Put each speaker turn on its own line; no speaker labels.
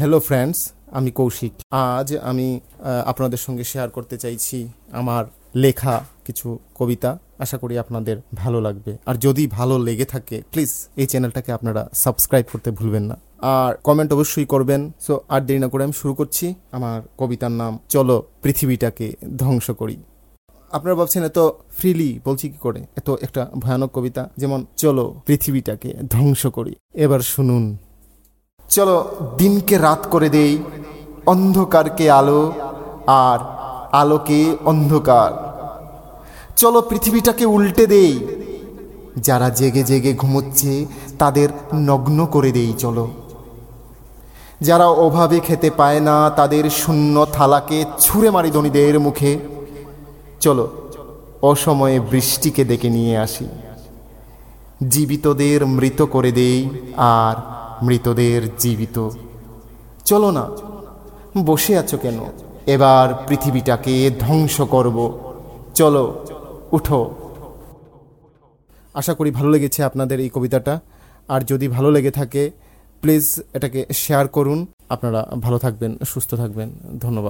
Hello friends আমি কৌশিক। আজ আমি আপনাদের সঙ্গে শেয়ার করতে চাইছি আমার লেখা কিছু কবিতা। আশা করি আপনাদের ভালো লাগবে। আর যদি ভালো লেগে থাকে প্লিজ এই চ্যানেলটাকে আপনারা সাবস্ক্রাইব করতে ভুলবেন না। আর কমেন্ট অবশ্যই করবেন। সো আর দেরি না করে আমি শুরু করছি আমার কবিতার নাম, চলো পৃথিবীটাকে ধ্বংস করি। আপনারা ভাবছেন, এত ফ্রিলি বলছি কি করে? এত একটা ভয়ানক কবিতা, যেমন, চলো পৃথিবীটাকে ধ্বংস করি। এবার শুনুন। চলো দিনকে রাত করে দেই, অন্ধকারকে আলো আর আলোকে অন্ধকার। চলো পৃথিবীটাকে উল্টে দেই, যারা জেগে জেগে ঘুমোচ্ছে তাদের নগ্ন করে দেই চলো। যারা অভাবে খেতে পায় না তাদের শূন্য থালাকে ছুঁড়ে মারি ধনীদের মুখে। চলো অসময়ে বৃষ্টিকে ডেকে নিয়ে আসি। জীবিতদের মৃত করে দেই আর মৃতদের জীবিত। চলো না, বসে আছো কেন? এবার পৃথিবীটাকে ধ্বংস করব। চলো, উঠো। আশা করি ভালো লেগেছে আপনাদের এই কবিতাটা। আর যদি ভালো লেগে থাকে প্লিজ এটাকে শেয়ার করুন। আপনারা ভালো থাকবেন, সুস্থ থাকবেন। ধন্যবাদ।